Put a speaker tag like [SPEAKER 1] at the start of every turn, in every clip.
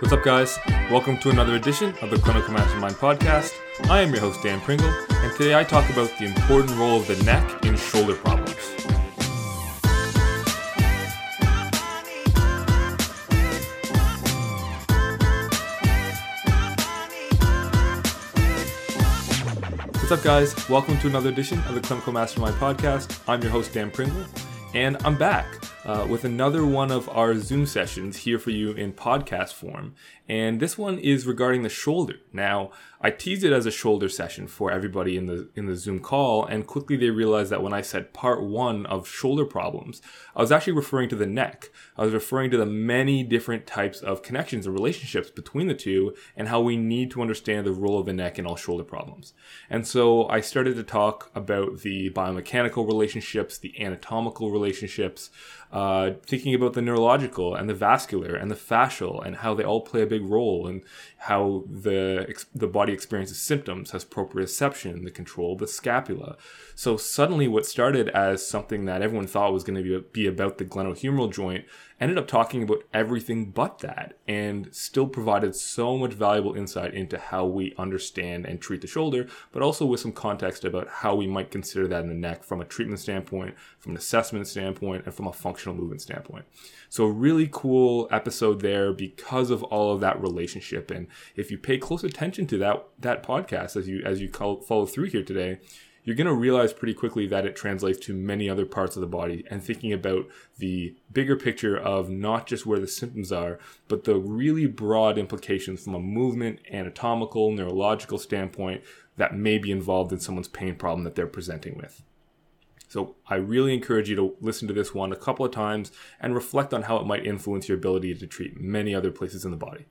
[SPEAKER 1] What's up, guys? Welcome to another edition of the Clinical Mastermind podcast. I am your host, Dan Pringle, and today I talk about the important role of the neck in shoulder problems. What's up, guys? Welcome to another edition of the Clinical Mastermind podcast. I'm your host, Dan Pringle, and I'm back uh, with another one of our Zoom sessions here for you in podcast form. And this one is regarding the shoulder. Now, I teased it as a shoulder session for everybody in the in the Zoom call, and quickly they realized that when I said part one of shoulder problems, I was actually referring to the neck. I was referring to the many different types of connections and relationships between the two, and how we need to understand the role of the neck in all shoulder problems. And so I started to talk about the biomechanical relationships, the anatomical relationships, uh, thinking about the neurological and the vascular and the fascial, and how they all play a big role, and how the the body experiences symptoms, has proprioception, the control of the scapula. So suddenly, what started as something that everyone thought was going to be, be about the glenohumeral joint ended up talking about everything but that and still provided so much valuable insight into how we understand and treat the shoulder, but also with some context about how we might consider that in the neck from a treatment standpoint, from an assessment standpoint, and from a functional movement standpoint. So, a really cool episode there because of all of that relationship. And if you pay close attention to that, that podcast as you, as you follow through here today, you're going to realize pretty quickly that it translates to many other parts of the body and thinking about the bigger picture of not just where the symptoms are, but the really broad implications from a movement, anatomical, neurological standpoint that may be involved in someone's pain problem that they're presenting with. So I really encourage you to listen to this one a couple of times and reflect on how it might influence your ability to treat many other places in the body.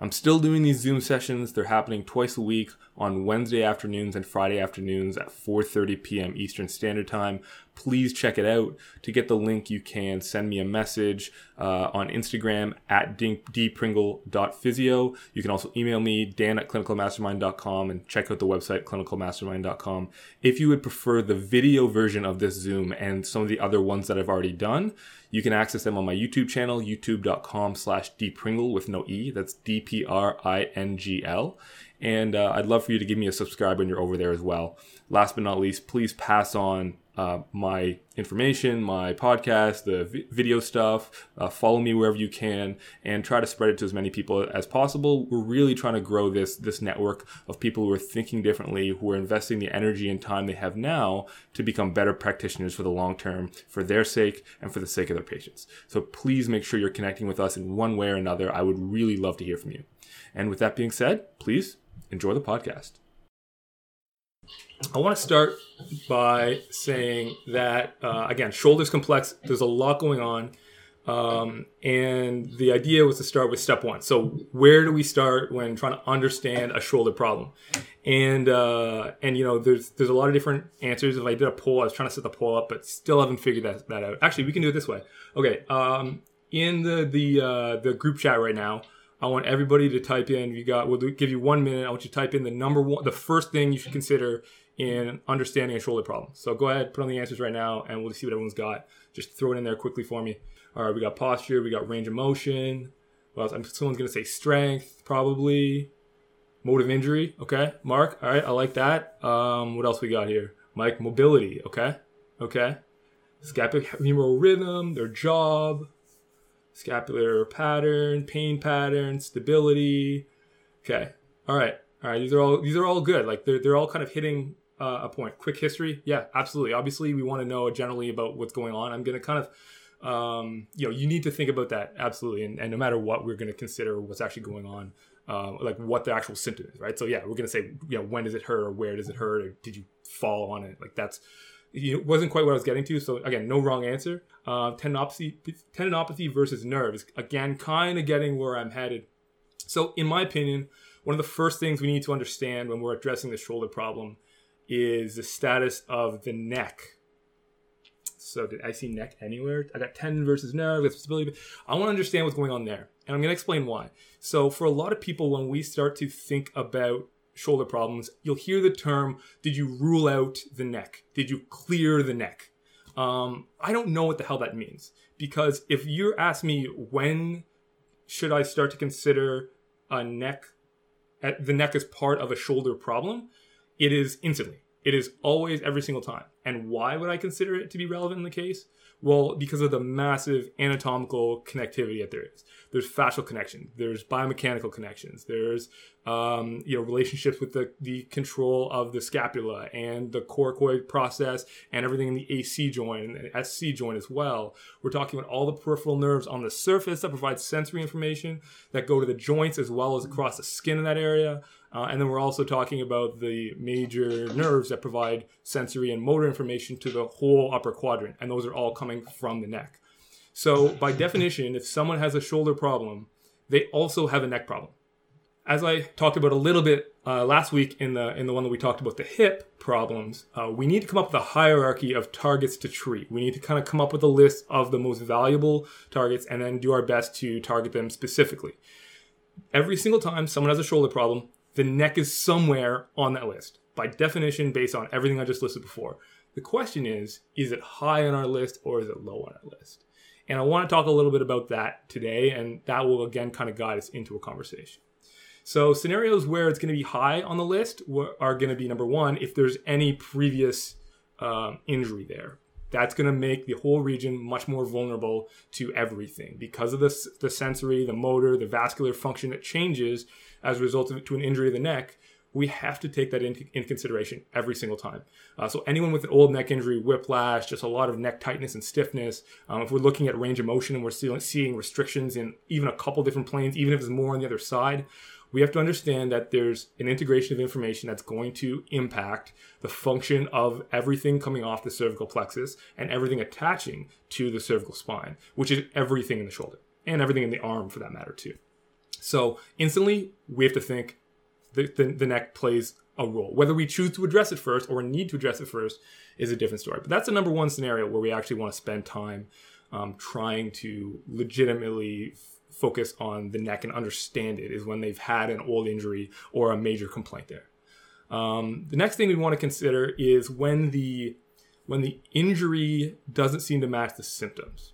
[SPEAKER 1] I'm still doing these Zoom sessions. They're happening twice a week on Wednesday afternoons and Friday afternoons at 4:30 p.m. Eastern Standard Time please check it out. To get the link, you can send me a message uh, on Instagram at dpringle.physio. You can also email me, dan at clinicalmastermind.com, and check out the website, clinicalmastermind.com. If you would prefer the video version of this Zoom and some of the other ones that I've already done, you can access them on my YouTube channel, youtube.com slash dpringle with no E. That's D-P-R-I-N-G-L. And uh, I'd love for you to give me a subscribe when you're over there as well. Last but not least, please pass on uh, my information, my podcast, the v- video stuff. Uh, follow me wherever you can, and try to spread it to as many people as possible. We're really trying to grow this this network of people who are thinking differently, who are investing the energy and time they have now to become better practitioners for the long term, for their sake and for the sake of their patients. So please make sure you're connecting with us in one way or another. I would really love to hear from you. And with that being said, please enjoy the podcast. I want to start by saying that uh, again, shoulders complex. There's a lot going on, um, and the idea was to start with step one. So where do we start when trying to understand a shoulder problem? And uh, and you know, there's there's a lot of different answers. If I did a poll, I was trying to set the poll up, but still haven't figured that, that out. Actually, we can do it this way. Okay, um, in the the uh, the group chat right now. I want everybody to type in. You got. We'll give you one minute. I want you to type in the number one, the first thing you should consider in understanding a shoulder problem. So go ahead, put on the answers right now, and we'll see what everyone's got. Just throw it in there quickly for me. All right, we got posture, we got range of motion. Well, someone's gonna say strength, probably. Motive injury, okay. Mark, all right, I like that. Um, what else we got here? Mike, mobility, okay, okay. Scapulohumeral rhythm, their job, scapular pattern, pain pattern, stability. Okay, all right, all right. These are all these are all good. Like they're they're all kind of hitting uh, a point. Quick history, yeah, absolutely. Obviously, we want to know generally about what's going on. I'm going to kind of, um, you know, you need to think about that absolutely. And, and no matter what, we're going to consider what's actually going on, uh, like what the actual symptom is, right? So yeah, we're going to say, you know, when does it hurt, or where does it hurt, or did you fall on it? Like that's it wasn't quite what I was getting to. So again, no wrong answer. Uh, tendinopathy, versus nerves. Again, kind of getting where I'm headed. So in my opinion, one of the first things we need to understand when we're addressing the shoulder problem is the status of the neck. So did I see neck anywhere? I got tendon versus nerve, stability. I want to understand what's going on there. And I'm going to explain why. So for a lot of people, when we start to think about shoulder problems, you'll hear the term, did you rule out the neck? Did you clear the neck? Um, I don't know what the hell that means. Because if you're ask me when should I start to consider a neck, the neck as part of a shoulder problem? It is instantly. It is always every single time. And why would I consider it to be relevant in the case? Well, because of the massive anatomical connectivity that there is. There's fascial connections. There's biomechanical connections. There's um, you know relationships with the the control of the scapula and the coracoid process and everything in the AC joint and SC joint as well. We're talking about all the peripheral nerves on the surface that provide sensory information that go to the joints as well as across the skin in that area. Uh, and then we're also talking about the major nerves that provide sensory and motor information to the whole upper quadrant. And those are all coming from the neck. So, by definition, if someone has a shoulder problem, they also have a neck problem. As I talked about a little bit uh, last week in the in the one that we talked about the hip problems, uh, we need to come up with a hierarchy of targets to treat. We need to kind of come up with a list of the most valuable targets and then do our best to target them specifically. Every single time someone has a shoulder problem, the neck is somewhere on that list by definition based on everything I just listed before. The question is, is it high on our list or is it low on our list? And I want to talk a little bit about that today, and that will again kind of guide us into a conversation. So, scenarios where it's going to be high on the list are going to be number one, if there's any previous um, injury there. That's going to make the whole region much more vulnerable to everything because of the, the sensory, the motor, the vascular function that changes as a result of to an injury of the neck. We have to take that into, consideration every single time. Uh, so anyone with an old neck injury, whiplash, just a lot of neck tightness and stiffness. Um, if we're looking at range of motion and we're seeing restrictions in even a couple different planes, even if it's more on the other side, we have to understand that there's an integration of information that's going to impact the function of everything coming off the cervical plexus and everything attaching to the cervical spine, which is everything in the shoulder and everything in the arm for that matter, too. So instantly, we have to think the, the, the neck plays a role. Whether we choose to address it first or need to address it first is a different story. But that's the number one scenario where we actually want to spend time um, trying to legitimately focus on the neck and understand it is when they've had an old injury or a major complaint there. Um, the next thing we want to consider is when the when the injury doesn't seem to match the symptoms.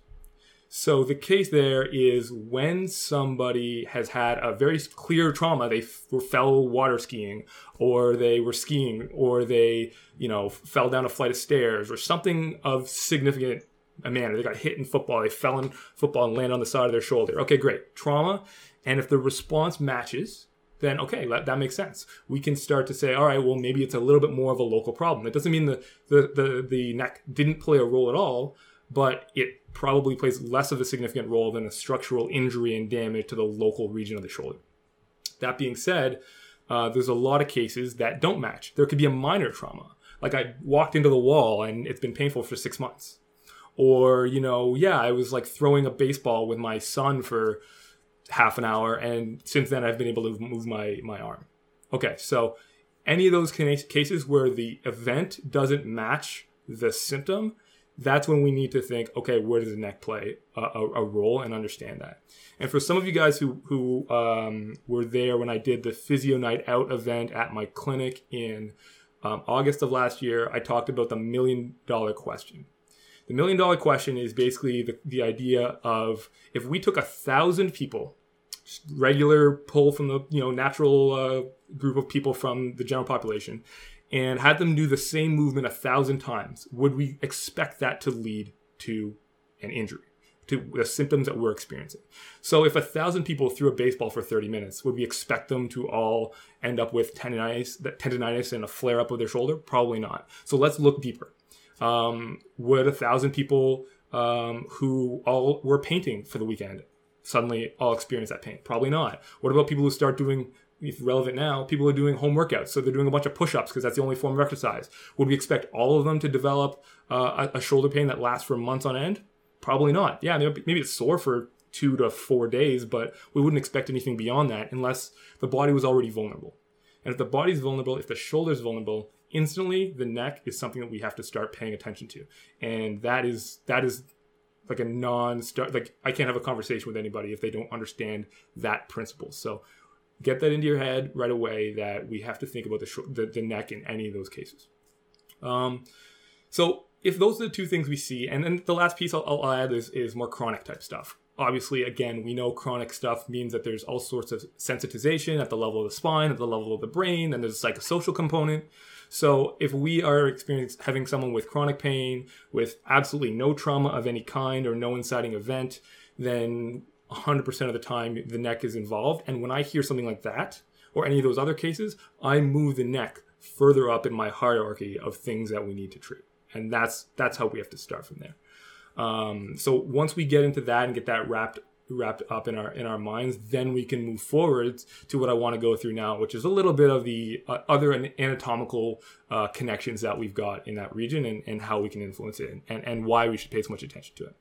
[SPEAKER 1] So the case there is when somebody has had a very clear trauma, they f- fell water skiing, or they were skiing, or they, you know, fell down a flight of stairs, or something of significant a manner. They got hit in football, they fell in football and landed on the side of their shoulder. Okay, great, trauma. And if the response matches, then okay, that, that makes sense. We can start to say, all right, well, maybe it's a little bit more of a local problem. It doesn't mean the the the, the neck didn't play a role at all but it probably plays less of a significant role than a structural injury and damage to the local region of the shoulder. That being said, uh, there's a lot of cases that don't match. There could be a minor trauma, like I walked into the wall and it's been painful for six months. Or, you know, yeah, I was like throwing a baseball with my son for half an hour, and since then I've been able to move my, my arm. Okay, so any of those cases where the event doesn't match the symptom, that's when we need to think, okay, where does the neck play a, a, a role and understand that. And for some of you guys who who um, were there when I did the Physio Night Out event at my clinic in um, August of last year, I talked about the million dollar question. The million dollar question is basically the, the idea of if we took a thousand people, regular pull from the you know natural uh, group of people from the general population, and had them do the same movement a thousand times, would we expect that to lead to an injury, to the symptoms that we're experiencing? So, if a thousand people threw a baseball for 30 minutes, would we expect them to all end up with tendonitis, tendonitis and a flare up of their shoulder? Probably not. So, let's look deeper. Um, would a thousand people um, who all were painting for the weekend suddenly all experience that pain? Probably not. What about people who start doing if relevant now, people are doing home workouts. So they're doing a bunch of push ups because that's the only form of exercise. Would we expect all of them to develop uh, a, a, shoulder pain that lasts for months on end? Probably not. Yeah, maybe, maybe it's sore for two to four days, but we wouldn't expect anything beyond that unless the body was already vulnerable. And if the body's vulnerable, if the shoulder's vulnerable, instantly the neck is something that we have to start paying attention to. And that is that is like a non-start like I can't have a conversation with anybody if they don't understand that principle. So get that into your head right away that we have to think about the, sh- the, the, neck in any of those cases. Um, so if those are the two things we see, and then the last piece I'll, I'll add is, is more chronic type stuff. obviously, again, we know chronic stuff means that there's all sorts of sensitization at the level of the spine, at the level of the brain, and there's a psychosocial component. So if we are experiencing having someone with chronic pain, with absolutely no trauma of any kind or no inciting event, then 100% of the time the neck is involved. And when I hear something like that, or any of those other cases, I move the neck further up in my hierarchy of things that we need to treat. And that's that's how we have to start from there. Um, so once we get into that and get that wrapped wrapped up in our in our minds, then we can move forward to what I want to go through now, which is a little bit of the uh, other anatomical uh, connections that we've got in that region and, and how we can influence it and, and why we should pay so much attention to it.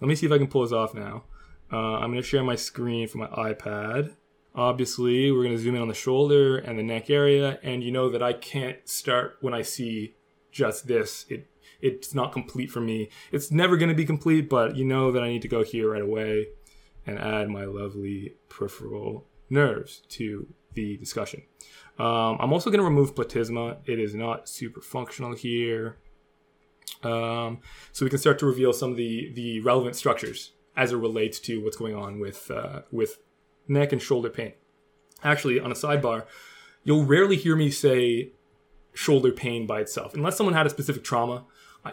[SPEAKER 1] Let me see if I can pull this off now. Uh, I'm going to share my screen for my iPad. Obviously, we're going to zoom in on the shoulder and the neck area, and you know that I can't start when I see just this. It it's not complete for me. It's never going to be complete, but you know that I need to go here right away and add my lovely peripheral nerves to the discussion. Um, I'm also going to remove platysma. It is not super functional here. Um, so we can start to reveal some of the, the relevant structures as it relates to what's going on with, uh, with neck and shoulder pain. Actually, on a sidebar, you'll rarely hear me say shoulder pain by itself, unless someone had a specific trauma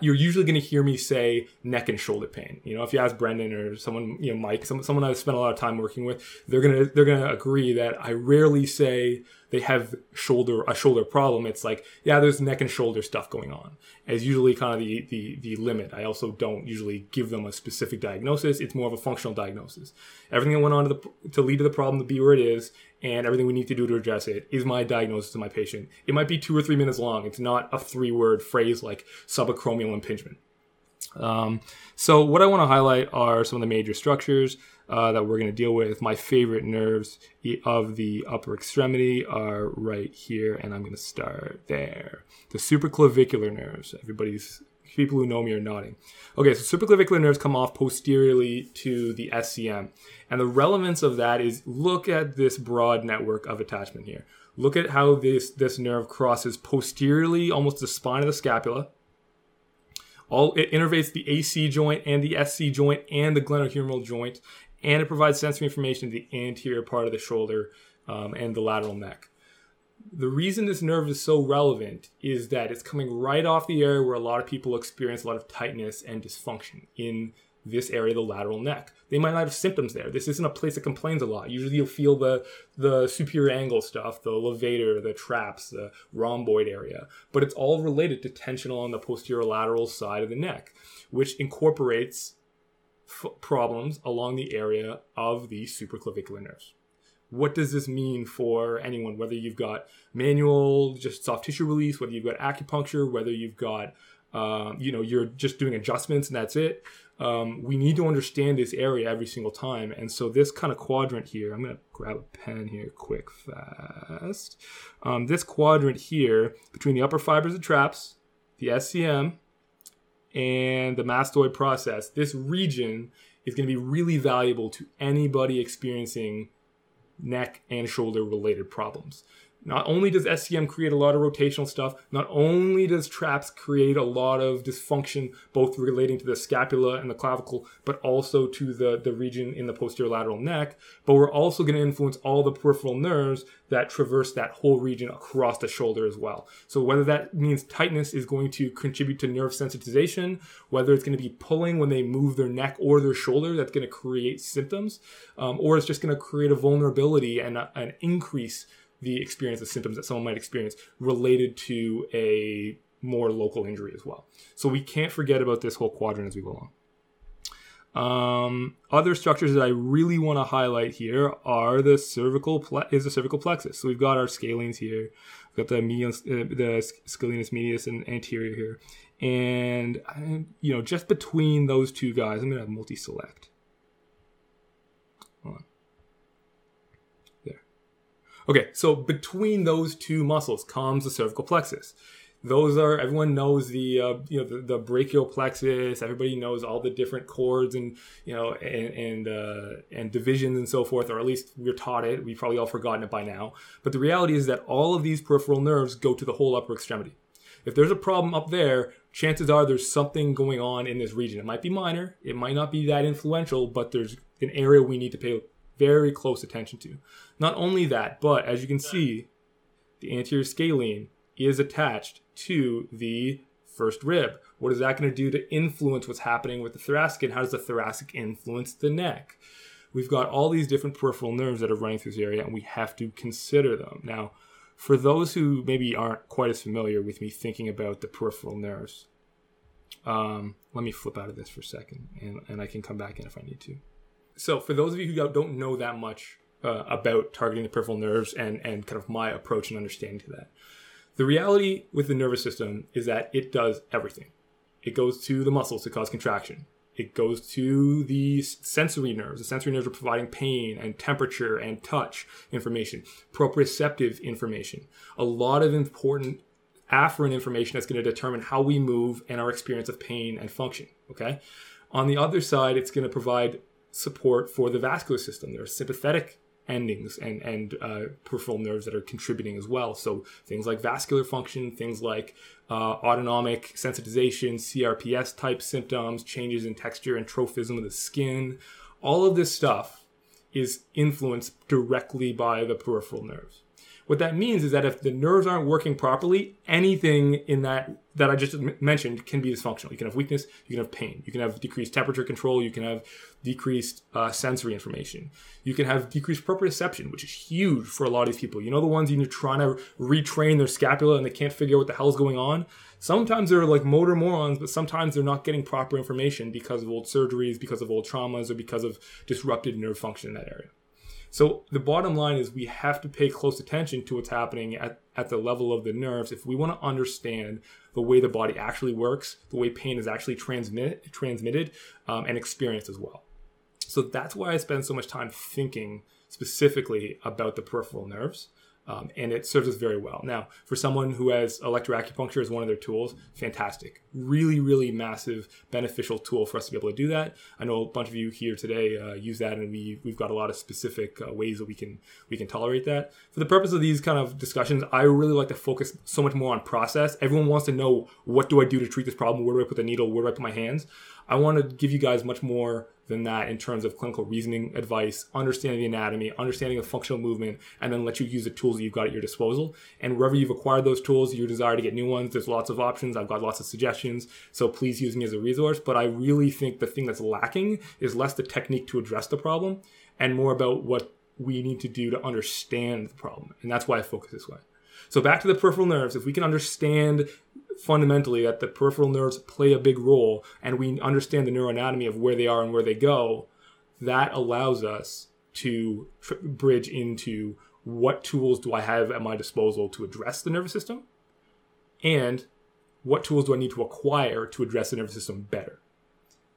[SPEAKER 1] you're usually going to hear me say neck and shoulder pain. You know, if you ask Brendan or someone, you know, Mike, some, someone I've spent a lot of time working with, they're gonna they're gonna agree that I rarely say they have shoulder a shoulder problem. It's like, yeah, there's neck and shoulder stuff going on. As usually kind of the the the limit. I also don't usually give them a specific diagnosis. It's more of a functional diagnosis. Everything that went on to the to lead to the problem to be where it is, and everything we need to do to address it is my diagnosis to my patient. It might be two or three minutes long. It's not a three word phrase like subacromial impingement. Um, so, what I want to highlight are some of the major structures uh, that we're going to deal with. My favorite nerves of the upper extremity are right here, and I'm going to start there. The supraclavicular nerves. Everybody's people who know me are nodding. Okay, so supraclavicular nerves come off posteriorly to the SCM. And the relevance of that is look at this broad network of attachment here. Look at how this, this nerve crosses posteriorly, almost the spine of the scapula. All it innervates the AC joint and the SC joint and the glenohumeral joint, and it provides sensory information to the anterior part of the shoulder um, and the lateral neck the reason this nerve is so relevant is that it's coming right off the area where a lot of people experience a lot of tightness and dysfunction in this area the lateral neck. They might not have symptoms there. This isn't a place that complains a lot. Usually you'll feel the, the superior angle stuff, the levator, the traps, the rhomboid area, but it's all related to tension along the posterior lateral side of the neck, which incorporates f- problems along the area of the supraclavicular nerves. What does this mean for anyone whether you've got manual just soft tissue release whether you've got acupuncture whether you've got um, you know you're just doing adjustments and that's it? Um, we need to understand this area every single time. And so this kind of quadrant here i'm going to grab a pen here quick fast. Um, this quadrant here between the upper fibers of traps the scm and the mastoid process this region is going to be really valuable to anybody experiencing neck, and shoulder related problems. Not only does SCM create a lot of rotational stuff, not only does TRAPS create a lot of dysfunction, both relating to the scapula and the clavicle, but also to the, the region in the posterior lateral neck. But we're also going to influence all the peripheral nerves that traverse that whole region across the shoulder as well. So whether that means tightness is going to contribute to nerve sensitization, whether it's going to be pulling when they move their neck or their shoulder, that's going to create symptoms, um, or it's just going to create a vulnerability and a, an increase the experience, the symptoms that someone might experience related to a more local injury as well. So we can't forget about this whole quadrant as we go along. Um, other structures that I really want to highlight here are the cervical ple- is the cervical plexus. So we've got our scalenes here, we've got the medial, uh, the scalenus medius and anterior here, and you know just between those two guys, I'm gonna have multi-select. Okay, so between those two muscles comes the cervical plexus. Those are everyone knows the uh, you know the, the, brachial plexus. Everybody knows all the different cords and you know and and, uh, and divisions and so forth, or at least we're taught it. We've probably all forgotten it by now. But the reality is that all of these peripheral nerves go to the whole upper extremity. If there's a problem up there, chances are there's something going on in this region. It might be minor, it might not be that influential, but there's an area we need to pay very close attention to. Not only that, but as you can see, the anterior scalene is attached to the first rib. What is that going to do to influence what's happening with the thoracic and how does the thoracic influence the neck? We've got all these different peripheral nerves that are running through this area and we have to consider them. Now, for those who maybe aren't quite as familiar with me thinking about the peripheral nerves, um, let me flip out of this for a second and, and I can come back in if I need to. So, for those of you who don't know that much uh, about targeting the peripheral nerves and, and kind of my approach and understanding to that, the reality with the nervous system is that it does everything. It goes to the muscles to cause contraction. It goes to the sensory nerves. The sensory nerves are providing pain and temperature and touch information, proprioceptive information, a lot of important afferent information that's going to determine how we move and our experience of pain and function. Okay. On the other side, it's going to provide support for the vascular system. There are sympathetic endings and and uh, peripheral nerves that are contributing as well. So things like vascular function, things like uh, autonomic sensitization, CRPS type symptoms, changes in texture and trophism of the skin, all of this stuff is influenced directly by the peripheral nerves. What that means is that if the nerves aren't working properly, anything in that that I just mentioned can be dysfunctional. You can have weakness, you can have pain, you can have decreased temperature control, you can have decreased uh, sensory information, you can have decreased proprioception, which is huge for a lot of these people. You know, the ones you're trying to retrain their scapula and they can't figure out what the hell's going on. Sometimes they're like motor morons, but sometimes they're not getting proper information because of old surgeries, because of old traumas, or because of disrupted nerve function in that area. So the bottom line is we have to pay close attention to what's happening at, at the level of the nerves if we want to understand the way the body actually works, the way pain is actually transmit, transmitted um, and experienced as well. So that's why I spend so much time thinking specifically about the peripheral nerves um, and it serves us very well. Now, for someone who has electroacupuncture as one of their tools, fantastic. Really, really massive, beneficial tool for us to be able to do that. I know a bunch of you here today uh, use that, and we we've got a lot of specific uh, ways that we can we can tolerate that. For the purpose of these kind of discussions, I really like to focus so much more on process. Everyone wants to know what do I do to treat this problem? Where do I put the needle? Where do I put my hands? I want to give you guys much more than that in terms of clinical reasoning advice, understanding the anatomy, understanding of functional movement, and then let you use the tools that you've got at your disposal. And wherever you've acquired those tools, you desire to get new ones, there's lots of options. I've got lots of suggestions. So please use me as a resource. But I really think the thing that's lacking is less the technique to address the problem and more about what we need to do to understand the problem. And that's why I focus this way. So back to the peripheral nerves, if we can understand fundamentally that the peripheral nerves play a big role and we understand the neuroanatomy of where they are and where they go, that allows us to tr- bridge into what tools do I have at my disposal to address the nervous system and what tools do I need to acquire to address the nervous system better.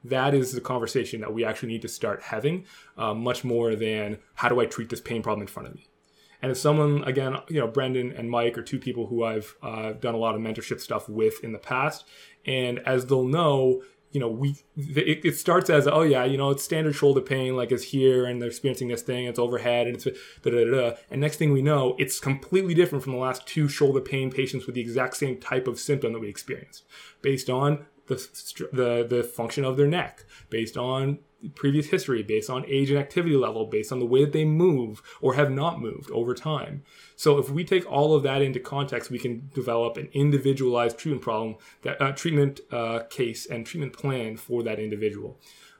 [SPEAKER 1] That is the conversation that we actually need to start having, uh, much more than how do I treat this pain problem in front of me. And as someone, again, you know, Brendan and Mike are two people who I've uh, done a lot of mentorship stuff with in the past. And as they'll know, you know, we it, it, starts as oh yeah, you know, it's standard shoulder pain, like it's here, and they're experiencing this thing, it's overhead, and it's da da da. And next thing we know, it's completely different from the last two shoulder pain patients with the exact same type of symptom that we experienced, based on the the the function of their neck, based on previous history, based on age and activity level, based on the way that they move or have not moved over time. So if we take all of that into context, we can develop an individualized treatment problem, that uh, treatment uh, case and treatment plan for that individual.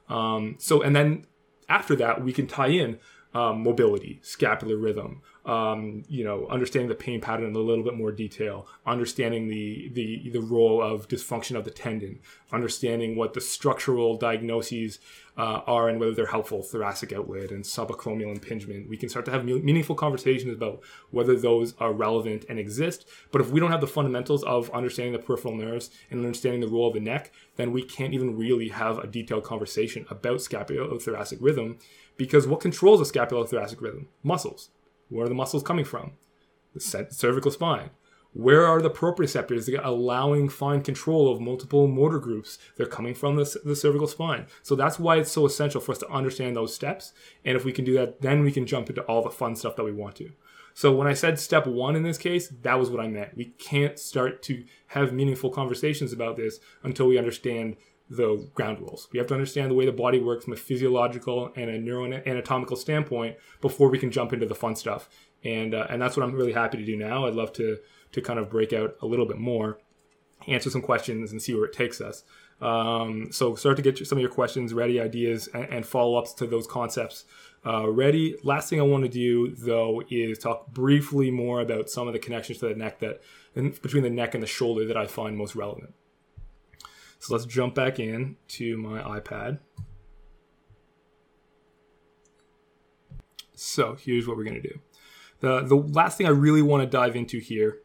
[SPEAKER 1] Um, so and then after that, we can tie in um, mobility, scapular rhythm, um, you know, understanding the pain pattern in a little bit more detail, understanding the, the, the role of dysfunction of the tendon, understanding what the structural diagnoses uh, are and whether they're helpful, thoracic outlet and subacromial impingement. We can start to have meaningful conversations about whether those are relevant and exist. But if we don't have the fundamentals of understanding the peripheral nerves and understanding the role of the neck, then we can't even really have a detailed conversation about scapulothoracic rhythm because what controls a scapulothoracic rhythm? Muscles. Where are the muscles coming from? The cervical spine. Where are the proprioceptors that are allowing fine control of multiple motor groups? They're coming from the, the cervical spine. So that's why it's so essential for us to understand those steps. And if we can do that, then we can jump into all the fun stuff that we want to. So when I said step one in this case, that was what I meant. We can't start to have meaningful conversations about this until we understand the ground rules. We have to understand the way the body works from a physiological and a neuroanatomical standpoint before we can jump into the fun stuff. And uh, and that's what I'm really happy to do now. I'd love to to kind of break out a little bit more, answer some questions, and see where it takes us. Um, so start to get some of your questions ready, ideas, and, and follow ups to those concepts uh, ready. Last thing I want to do though is talk briefly more about some of the connections to the neck that between the neck and the shoulder that I find most relevant. So let's jump back in to my iPad. So here's what we're going to do. The, the last thing I really want to dive into here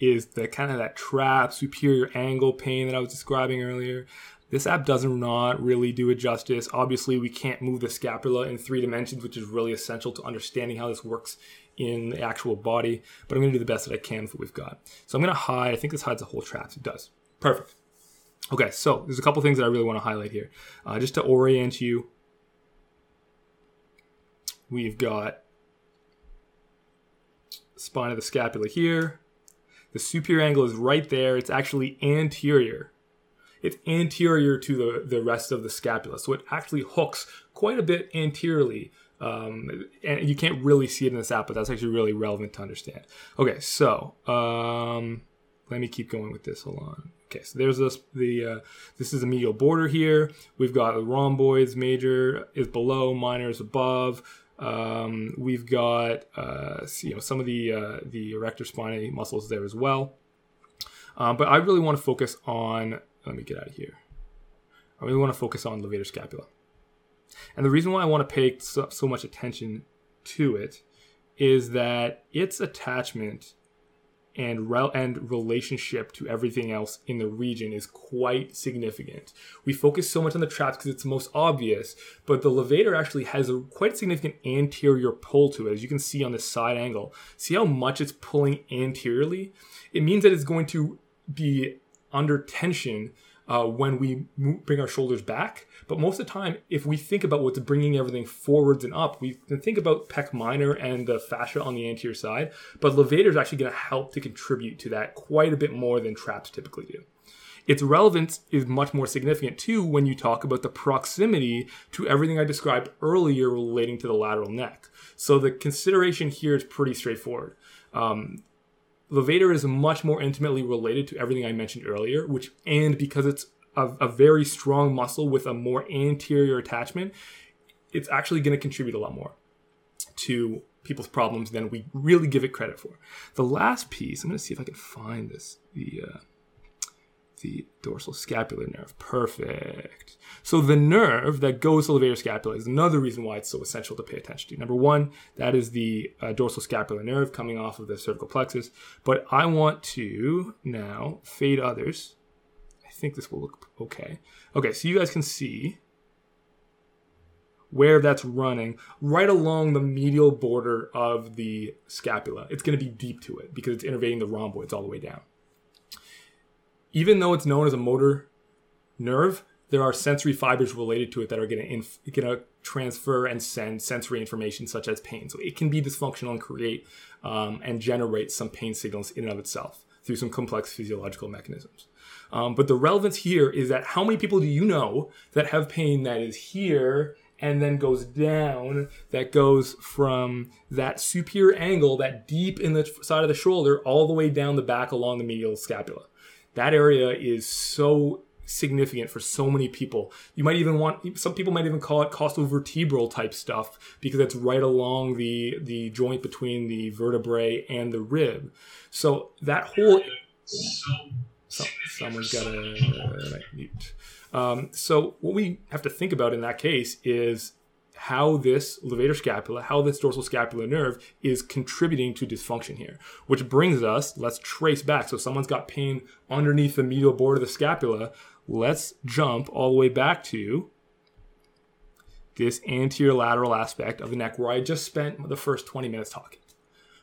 [SPEAKER 1] is the kind of that trap superior angle pain that I was describing earlier. This app does not really do it justice. Obviously, we can't move the scapula in three dimensions, which is really essential to understanding how this works in the actual body. But I'm going to do the best that I can with what we've got. So I'm going to hide. I think this hides the whole trap. It does. Perfect. Okay, so there's a couple things that I really want to highlight here. Uh, just to orient you, we've got spine of the scapula here. The superior angle is right there. It's actually anterior. It's anterior to the, the rest of the scapula. So it actually hooks quite a bit anteriorly. Um, and you can't really see it in this app, but that's actually really relevant to understand. Okay, so um, let me keep going with this. Hold on. Okay, so there's this the uh, this is the medial border here. We've got the rhomboids. Major is below, minor is above. Um, we've got uh, you know some of the uh, the erector spinae muscles there as well. Um, but I really want to focus on. Let me get out of here. I really want to focus on levator scapula. And the reason why I want to pay so, so much attention to it is that its attachment and and relationship to everything else in the region is quite significant. We focus so much on the traps because it's most obvious, but the levator actually has a quite significant anterior pull to it, as you can see on the side angle. See how much it's pulling anteriorly? It means that it's going to be under tension uh, when we bring our shoulders back. But most of the time, if we think about what's bringing everything forwards and up, we can think about pec minor and the fascia on the anterior side. But levator is actually going to help to contribute to that quite a bit more than traps typically do. Its relevance is much more significant too when you talk about the proximity to everything I described earlier relating to the lateral neck. So the consideration here is pretty straightforward. Um, levator is much more intimately related to everything I mentioned earlier, which and because it's a, a very strong muscle with a more anterior attachment, it's actually going to contribute a lot more to people's problems than we really give it credit for. The last piece, I'm going to see if I can find this. The uh, the dorsal scapular nerve. Perfect. So the nerve that goes to the levator scapula is another reason why it's so essential to pay attention to. Number one, that is the uh, dorsal scapular nerve coming off of the cervical plexus. But I want to now fade others. I think this will look okay. Okay, so you guys can see where that's running right along the medial border of the scapula. It's going to be deep to it because it's innervating the rhomboids all the way down even though it's known as a motor nerve, there are sensory fibers related to it that are going to inf- to transfer and send sensory information such as pain. So it can be dysfunctional and create um, and generate some pain signals in and of itself through some complex physiological mechanisms. Um, but the relevance here is that how many people do you know that have pain that is here and then goes down that goes from that superior angle, that deep in the side of the shoulder, all the way down the back along the medial scapula? That area is so significant for so many people. You might even want some people might even call it costovertebral type stuff because it's right along the the joint between the vertebrae and the rib. So that whole so, someone's got a mute. Um, so what we have to think about in that case is how this levator scapula, how this dorsal scapular nerve is contributing to dysfunction here. Which brings us, let's trace back. So someone's got pain underneath the medial border of the scapula. Let's jump all the way back to this anterior lateral aspect of the neck where I just spent the first 20 minutes talking.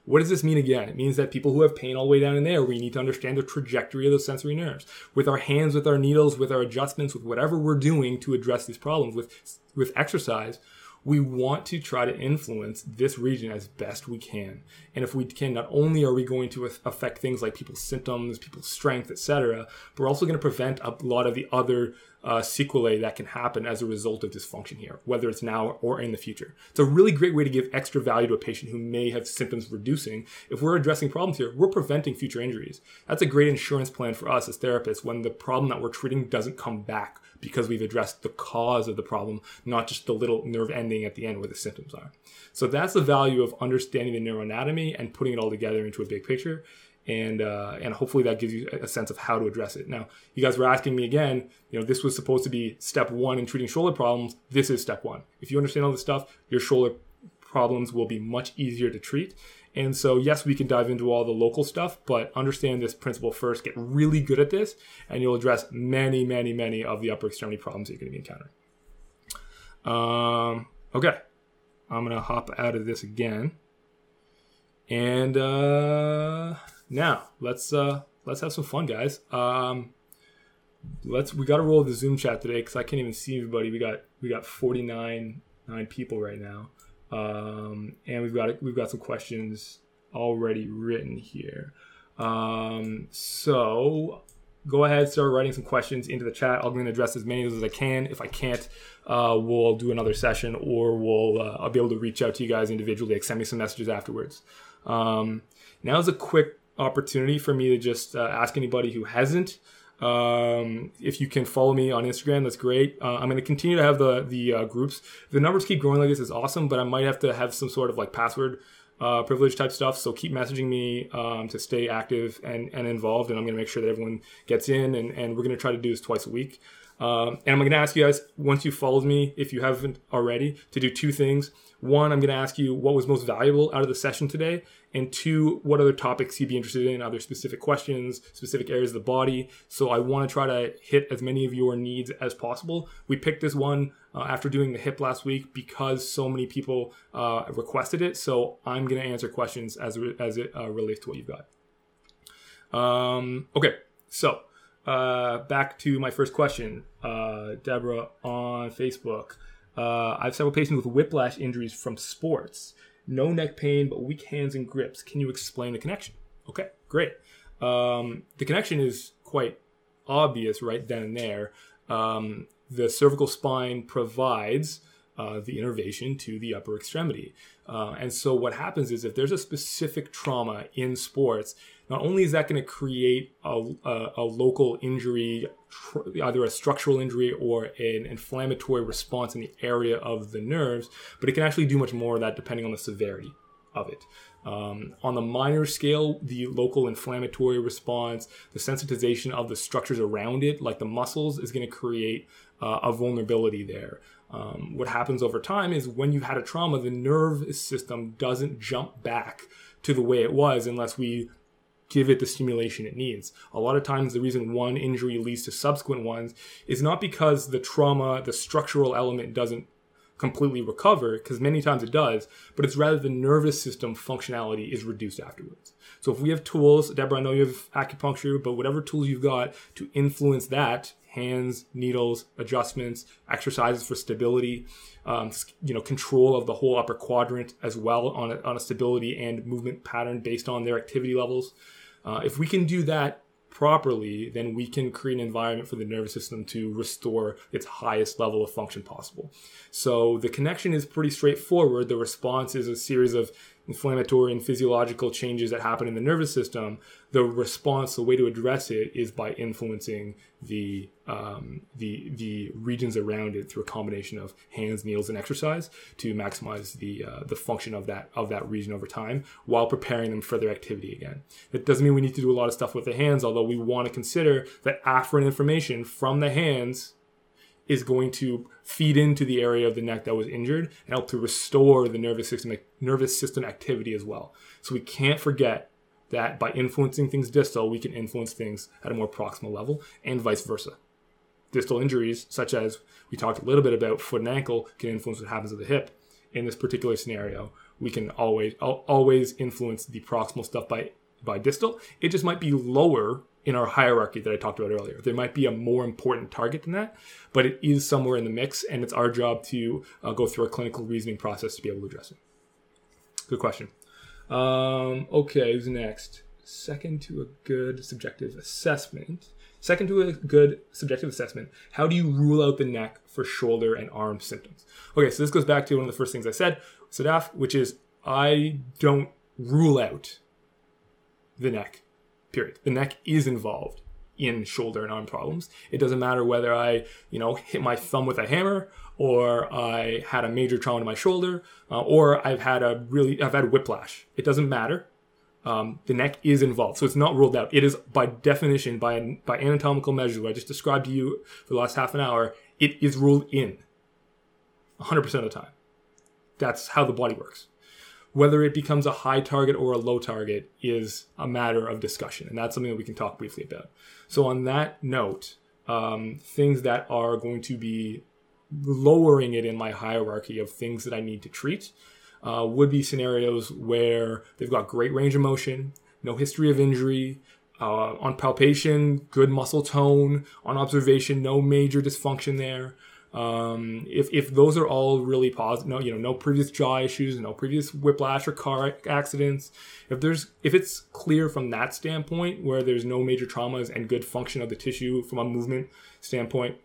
[SPEAKER 1] What does this mean again? It means that people who have pain all the way down in there, we need to understand the trajectory of those sensory nerves. With our hands, with our needles, with our adjustments, with whatever we're doing to address these problems, with, with exercise, we want to try to influence this region as best we can. And if we can, not only are we going to affect things like people's symptoms, people's strength, etc., but we're also going to prevent a lot of the other uh, sequelae that can happen as a result of dysfunction here, whether it's now or in the future. It's a really great way to give extra value to a patient who may have symptoms reducing. If we're addressing problems here, we're preventing future injuries. That's a great insurance plan for us as therapists when the problem that we're treating doesn't come back because we've addressed the cause of the problem, not just the little nerve ending at the end where the symptoms are. So that's the value of understanding the neuroanatomy and putting it all together into a big picture and uh, and hopefully that gives you a sense of how to address it. Now, you guys were asking me again. You know, this was supposed to be step one in treating shoulder problems. This is step one. If you understand all this stuff, your shoulder problems will be much easier to treat. And so, yes, we can dive into all the local stuff, but understand this principle first. Get really good at this, and you'll address many, many, many of the upper extremity problems you're going to be encountering. Um, okay, I'm gonna hop out of this again, and. Uh, now let's uh let's have some fun, guys. Um, let's we got to roll the Zoom chat today because I can't even see everybody. We got we got forty nine nine people right now, um, and we've got we've got some questions already written here. Um, so go ahead, start writing some questions into the chat. I'm going to address as many of those as I can. If I can't, uh, we'll do another session, or we'll uh, I'll be able to reach out to you guys individually. Like send me some messages afterwards. Um, now is a quick opportunity for me to just uh, ask anybody who hasn't. Um, if you can follow me on Instagram, that's great. Uh, I'm going to continue to have the the uh, groups. The numbers keep growing like this is awesome, but I might have to have some sort of like password uh, privilege type stuff. So keep messaging me um, to stay active and, and involved, and I'm going to make sure that everyone gets in. And, and we're going to try to do this twice a week. Um, and I'm going to ask you guys once you followed me, if you haven't already, to do two things. One, I'm going to ask you what was most valuable out of the session today, and two, what other topics you'd be interested in, other specific questions, specific areas of the body. So I want to try to hit as many of your needs as possible. We picked this one uh, after doing the hip last week because so many people uh, requested it. So I'm going to answer questions as, as it uh, relates to what you've got. Um, okay, so uh, back to my first question, uh, Deborah on Facebook. Uh, I have several patients with whiplash injuries from sports. No neck pain, but weak hands and grips. Can you explain the connection? Okay, great. Um, the connection is quite obvious right then and there. Um, the cervical spine provides uh, the innervation to the upper extremity. Uh, and so what happens is if there's a specific trauma in sports, not only is that going to create a, a, a local injury, tr- either a structural injury or an inflammatory response in the area of the nerves, but it can actually do much more of that depending on the severity of it. Um, on the minor scale, the local inflammatory response, the sensitization of the structures around it, like the muscles, is going to create uh, a vulnerability there. Um, what happens over time is when you've had a trauma, the nerve system doesn't jump back to the way it was unless we give it the stimulation it needs. A lot of times, the reason one injury leads to subsequent ones is not because the trauma, the structural element doesn't completely recover, because many times it does, but it's rather the nervous system functionality is reduced afterwards. So if we have tools, Deborah, I know you have acupuncture, but whatever tools you've got to influence that, hands, needles, adjustments, exercises for stability, um, you know, control of the whole upper quadrant as well on a, on a stability and movement pattern based on their activity levels. Uh, if we can do that properly, then we can create an environment for the nervous system to restore its highest level of function possible. So the connection is pretty straightforward. The response is a series of inflammatory and physiological changes that happen in the nervous system, the response, the way to address it, is by influencing the um, the the regions around it through a combination of hands, needles, and exercise to maximize the uh, the function of that of that region over time, while preparing them for their activity again. That doesn't mean we need to do a lot of stuff with the hands, although we want to consider that afferent information from the hands is going to feed into the area of the neck that was injured and help to restore the nervous system nervous system activity as well. So we can't forget that by influencing things distal, we can influence things at a more proximal level and vice versa. Distal injuries, such as we talked a little bit about foot and ankle, can influence what happens to the hip. In this particular scenario, we can always always influence the proximal stuff by by distal. It just might be lower in our hierarchy that I talked about earlier. There might be a more important target than that, but it is somewhere in the mix, and it's our job to uh, go through a clinical reasoning process to be able to address it. Good question. Um, okay, who's next? Second to a good subjective assessment. Second to a good subjective assessment, how do you rule out the neck for shoulder and arm symptoms? Okay, so this goes back to one of the first things I said, Sadaf, which is I don't rule out the neck, period. The neck is involved in shoulder and arm problems. It doesn't matter whether I, you know, hit my thumb with a hammer or I had a major trauma to my shoulder uh, or I've had a really, I've had whiplash. It doesn't matter. Um, the neck is involved, so it's not ruled out. It is by definition, by by anatomical measures, what I just described to you for the last half an hour, it is ruled in 100% of the time. That's how the body works. Whether it becomes a high target or a low target is a matter of discussion, and that's something that we can talk briefly about. So, on that note, um, things that are going to be lowering it in my hierarchy of things that I need to treat uh, would be scenarios where they've got great range of motion, no history of injury, uh, on palpation, good muscle tone, on observation, no major dysfunction there. Um, if, if those are all really positive, no, you know, no previous jaw issues, no previous whiplash or car accidents, if there's, if it's clear from that standpoint where there's no major traumas and good function of the tissue from a movement standpoint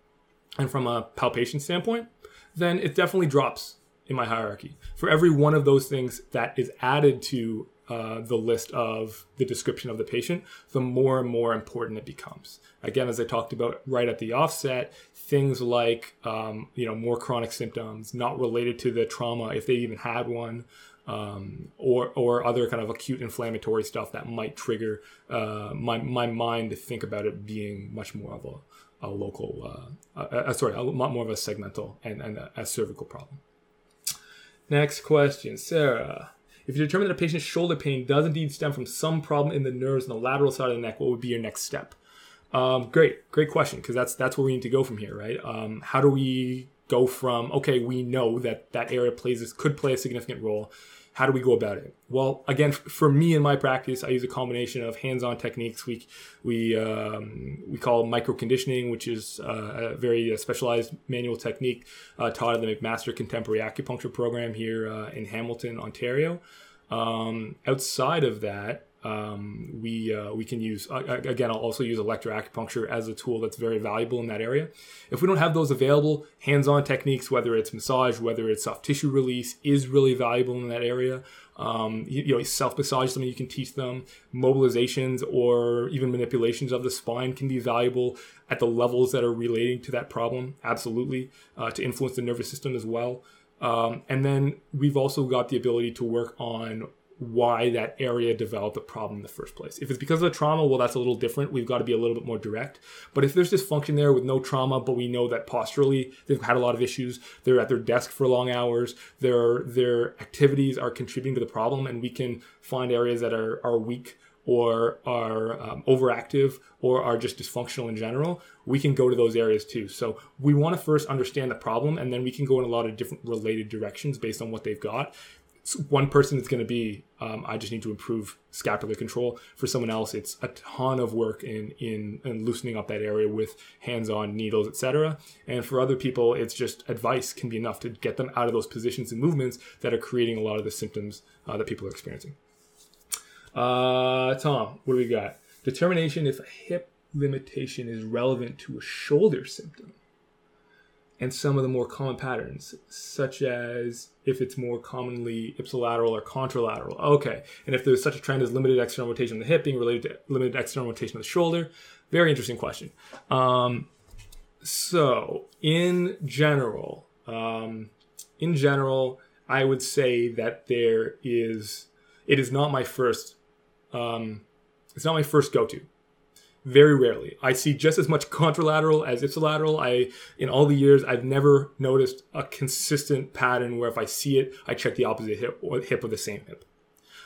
[SPEAKER 1] and from a palpation standpoint, then it definitely drops in my hierarchy. For every one of those things that is added to uh, the list of the description of the patient, the more and more important it becomes. Again, as I talked about right at the offset, things like um, you know more chronic symptoms not related to the trauma if they even had one, um, or or other kind of acute inflammatory stuff that might trigger uh, my my mind to think about it being much more of a, a local, uh, a, a, sorry, a lot more of a segmental and, and a cervical problem. Next question, Sarah. If you determine that a patient's shoulder pain does indeed stem from some problem in the nerves on the lateral side of the neck, what would be your next step? Um, great, great question, because that's that's where we need to go from here, right? Um, how do we go from okay, we know that that area plays this could play a significant role how do we go about it? Well, again, for me in my practice, I use a combination of hands-on techniques. We we um, we call micro conditioning, which is uh, a very uh, specialized manual technique uh, taught in the McMaster Contemporary Acupuncture Program here uh, in Hamilton, Ontario. Um, outside of that, um, we uh, we can use uh, again. I'll also use electroacupuncture as a tool that's very valuable in that area. If we don't have those available, hands-on techniques, whether it's massage, whether it's soft tissue release, is really valuable in that area. Um, you, you, know, self massage something you can teach them. Mobilizations or even manipulations of the spine can be valuable at the levels that are relating to that problem. Absolutely, uh, to influence the nervous system as well. Um, and then we've also got the ability to work on why that area developed a problem in the first place. If it's because of the trauma, well, that's a little different. We've got to be a little bit more direct. But if there's dysfunction there with no trauma, but we know that posturally they've had a lot of issues, they're at their desk for long hours, their their activities are contributing to the problem, and we can find areas that are, are weak or are um, overactive or are just dysfunctional in general, we can go to those areas too. So we want to first understand the problem and then we can go in a lot of different related directions based on what they've got one person it's going to be um, i just need to improve scapular control. For someone else it's a ton of work in in, in loosening up that area with hands-on needles etc and for other people it's just advice can be enough to get them out of those positions and movements that are creating a lot of the symptoms uh, that people are experiencing. Uh, tom what do we got? Determination if a hip limitation is relevant to a shoulder symptom and some of the more common patterns, such as if it's more commonly ipsilateral or contralateral. Okay, and if there's such a trend as limited external rotation of the hip being related to limited external rotation of the shoulder. Very interesting question. Um, so, in general, um, in general, I would say that there is. It is not my first. Um, it's not my first go-to very rarely. I see just as much contralateral as ipsilateral. I, in all the years, I've never noticed a consistent pattern where if I see it, I check the opposite hip or hip of the same hip.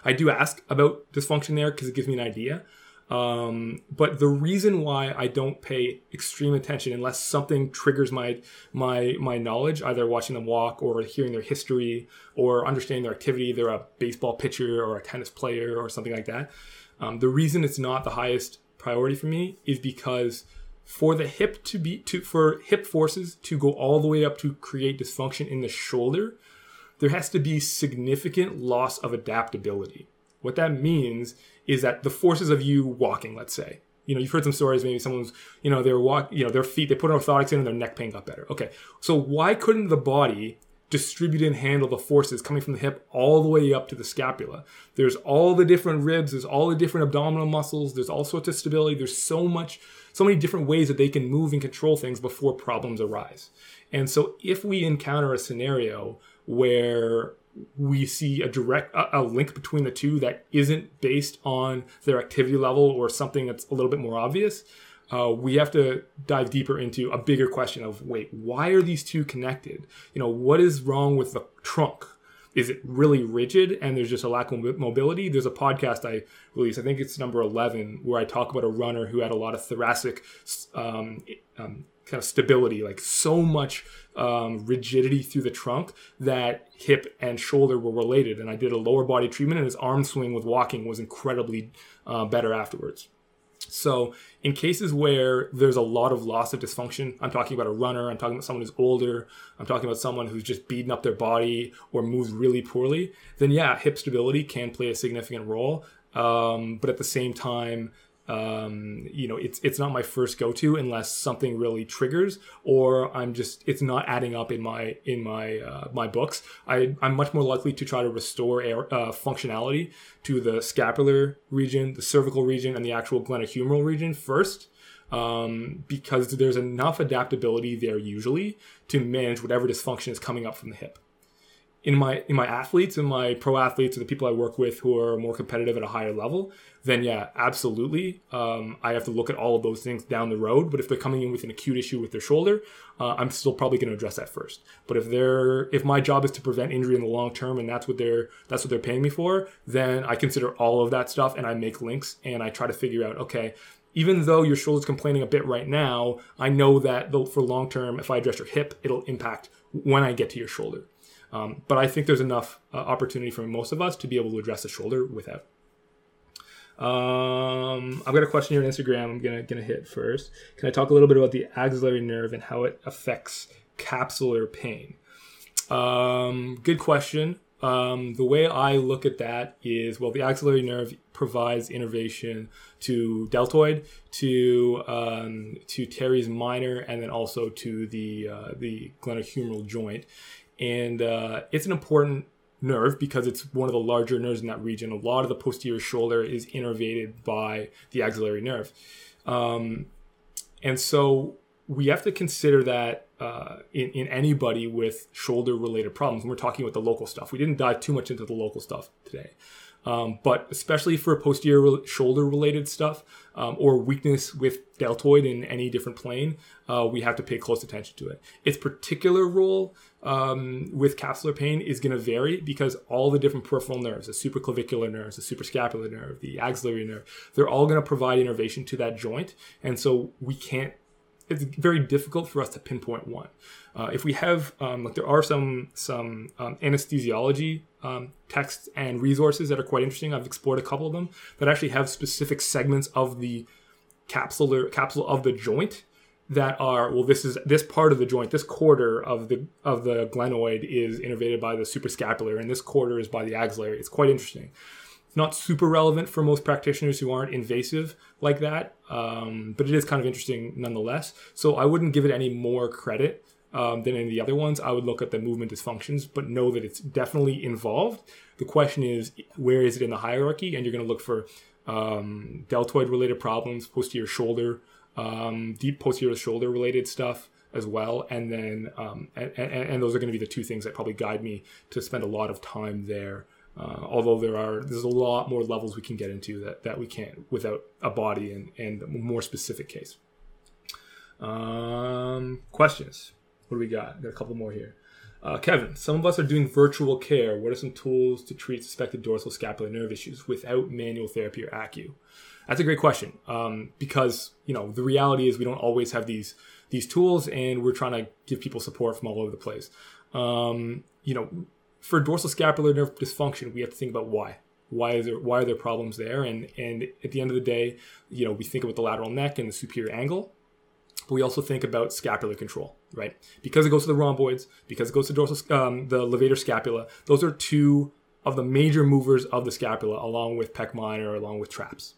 [SPEAKER 1] I do ask about dysfunction there because it gives me an idea. Um, but the reason why I don't pay extreme attention unless something triggers my my my knowledge, either watching them walk or hearing their history or understanding their activity, they're a baseball pitcher or a tennis player or something like that. Um, the reason it's not the highest priority for me is because for the hip to be to for hip forces to go all the way up to create dysfunction in the shoulder, there has to be significant loss of adaptability. What that means is that the forces of you walking, let's say, you know, you've heard some stories. Maybe someone's, you know, they're walk, you know, their feet, they put orthotics in and their neck pain got better. Okay, so why couldn't the body distribute and handle the forces coming from the hip all the way up to the scapula? There's all the different ribs. There's all the different abdominal muscles. There's all sorts of stability. There's so much, so many different ways that they can move and control things before problems arise. And so, if we encounter a scenario where we see a direct a, link between the two that isn't based on their activity level or something that's a little bit more obvious uh, we have to dive deeper into a bigger question of wait why are these two connected you know what is wrong with the trunk is it really rigid and there's just a lack of mobility there's a podcast i released i think it's number 11 where i talk about a runner who had a lot of thoracic um, um, kind of stability, like so much um, rigidity through the trunk that hip and shoulder were related. And I did a lower body treatment, and his arm swing with walking was incredibly uh, better afterwards. So, in cases where there's a lot of loss of dysfunction, I'm talking about a runner, I'm talking about someone who's older, I'm talking about someone who's just beaten up their body or moves really poorly, then yeah, hip stability can play a significant role. Um, but at the same time, um, you know, it's it's not my first go to unless something really triggers, or I'm just it's not adding up in my in my uh, my books. I I'm much more likely to try to restore air, uh, functionality to the scapular region, the cervical region, and the actual glenohumeral region first. Um, because there's enough adaptability there usually to manage whatever dysfunction is coming up from the hip in my in my athletes and my pro athletes or the people I work with who are more competitive at a higher level, then yeah, absolutely, um, I have to look at all of those things down the road. But if they're coming in with an acute issue with their shoulder, uh, I'm still probably going to address that first. But if they're if my job is to prevent injury in the long term and that's what they're that's what they're paying me for, then I consider all of that stuff and I make links and I try to figure out okay. Even though your shoulder's complaining a bit right now, I know that for long term, if I address your hip, it'll impact when I get to your shoulder. Um, but I think there's enough uh, opportunity for most of us to be able to address the shoulder without. Um, I've got a question here on Instagram. I'm gonna gonna hit first. Can I talk a little bit about the axillary nerve and how it affects capsular pain? Um, good question. Um, the way I look at that is well, the axillary nerve provides innervation to deltoid, to um, to teres minor, and then also to the uh, the glenohumeral joint and uh, it's an important nerve because it's one of the larger nerves in that region. A lot of the posterior shoulder is innervated by the axillary nerve, um, and so we have to consider that uh, in, in anybody with shoulder related problems. And we're talking about the local stuff. We didn't dive too much into the local stuff today. Um, but especially for posterior shoulder related stuff um, or weakness with deltoid in any different plane, uh, we have to pay close attention to it. Its particular role um, with capsular pain is going to vary because all the different peripheral nerves, the supraclavicular nerves, the suprascapular nerve, the axillary nerve, they're all going to provide innervation to that joint. And so we can't it's very difficult for us to pinpoint one. Uh, if we have, um, like, there are some some um, anesthesiology um, texts and resources that are quite interesting. I've explored a couple of them that actually have specific segments of the capsular capsule of the joint that are well. This is this part of the joint. This quarter of the of the glenoid is innervated by the suprascapular, and this quarter is by the axillary. It's quite interesting. Not super relevant for most practitioners who aren't invasive like that, um, but it is kind of interesting nonetheless. So I wouldn't give it any more credit um, than any of the other ones. I would look at the movement dysfunctions, but know that it's definitely involved. The question is, where is it in the hierarchy? And you're going to look for um, deltoid related problems, posterior shoulder, um, deep posterior shoulder related stuff as well. And then, um, and, and, and, those are going to be the two things that probably guide me to spend a lot of time there uh, although there are there's a lot more levels we can get into that, that we can't without a body and, and a more specific case. Um, questions. What do we got? Got a couple more here. Uh, Kevin, some of us are doing virtual care. What are some tools to treat suspected dorsal scapular nerve issues without manual therapy or acu? That's a great question um, because you know the reality is we don't always have these these tools, and we're trying to give people support from all over the place. Um, you know, for dorsal scapular nerve dysfunction, we have to think about why. why is there why are there problems there? And and at the end of the day you know we think about the lateral neck and the superior angle. But we also think about scapular control right? Because it goes to the rhomboids because it goes to dorsal um, the levator scapula those are two of the major movers of the scapula along with pec minor along with traps.